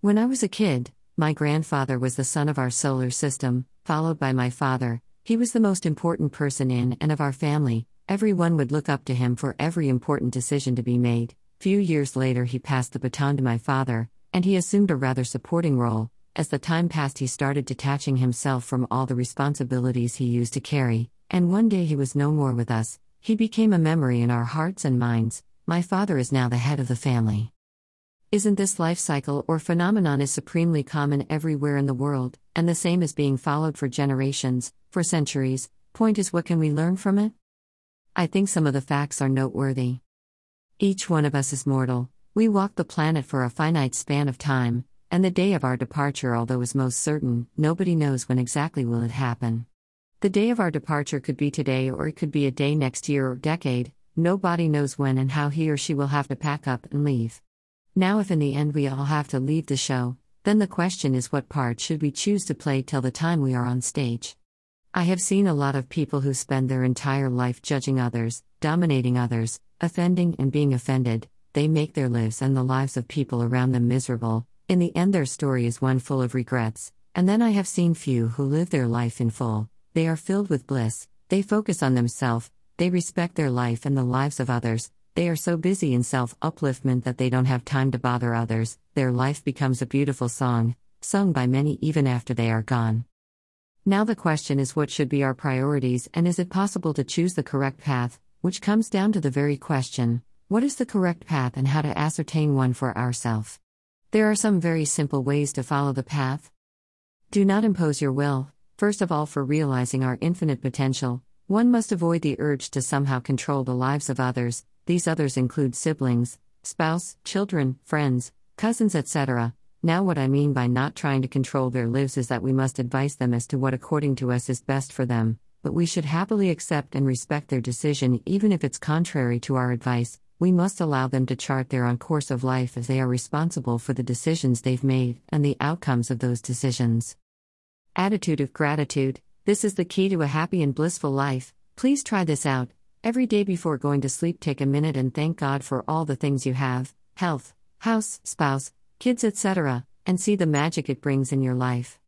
When I was a kid, my grandfather was the sun of our solar system, followed by my father. He was the most important person in and of our family. Everyone would look up to him for every important decision to be made. Few years later, he passed the baton to my father, and he assumed a rather supporting role. As the time passed, he started detaching himself from all the responsibilities he used to carry, and one day he was no more with us. He became a memory in our hearts and minds. My father is now the head of the family. Isn't this life cycle or phenomenon is supremely common everywhere in the world, and the same is being followed for generations, for centuries? Point is, what can we learn from it? I think some of the facts are noteworthy. Each one of us is mortal. We walk the planet for a finite span of time, and the day of our departure, although is most certain, nobody knows when exactly will it happen. The day of our departure could be today or it could be a day next year or decade, Nobody knows when and how he or she will have to pack up and leave. Now, if in the end we all have to leave the show, then the question is what part should we choose to play till the time we are on stage? I have seen a lot of people who spend their entire life judging others, dominating others, offending and being offended. They make their lives and the lives of people around them miserable. In the end, their story is one full of regrets. And then I have seen few who live their life in full. They are filled with bliss, they focus on themselves, they respect their life and the lives of others. They are so busy in self upliftment that they don't have time to bother others. Their life becomes a beautiful song, sung by many even after they are gone. Now the question is what should be our priorities and is it possible to choose the correct path, which comes down to the very question what is the correct path and how to ascertain one for ourselves? There are some very simple ways to follow the path. Do not impose your will, first of all, for realizing our infinite potential, one must avoid the urge to somehow control the lives of others, these others include siblings, spouse, children, friends, cousins, etc. Now, what I mean by not trying to control their lives is that we must advise them as to what according to us is best for them, but we should happily accept and respect their decision even if it's contrary to our advice. We must allow them to chart their own course of life as they are responsible for the decisions they've made and the outcomes of those decisions. Attitude of gratitude this is the key to a happy and blissful life. Please try this out. Every day before going to sleep, take a minute and thank God for all the things you have health, house, spouse, kids, etc., and see the magic it brings in your life.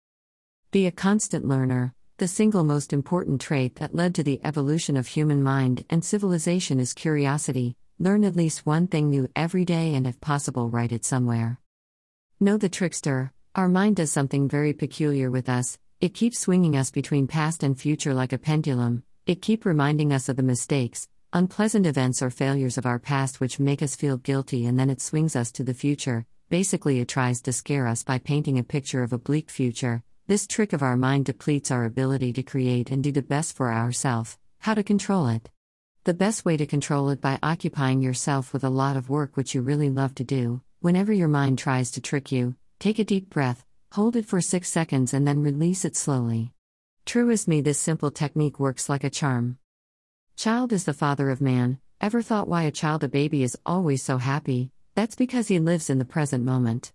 Be a constant learner. The single most important trait that led to the evolution of human mind and civilization is curiosity. Learn at least one thing new every day and, if possible, write it somewhere. Know the trickster. Our mind does something very peculiar with us, it keeps swinging us between past and future like a pendulum. It keep reminding us of the mistakes, unpleasant events or failures of our past which make us feel guilty and then it swings us to the future. Basically, it tries to scare us by painting a picture of a bleak future. This trick of our mind depletes our ability to create and do the best for ourselves. How to control it? The best way to control it by occupying yourself with a lot of work which you really love to do. Whenever your mind tries to trick you, take a deep breath, Hold it for 6 seconds and then release it slowly. True as me, this simple technique works like a charm. Child is the father of man. Ever thought why a child, a baby, is always so happy? That's because he lives in the present moment.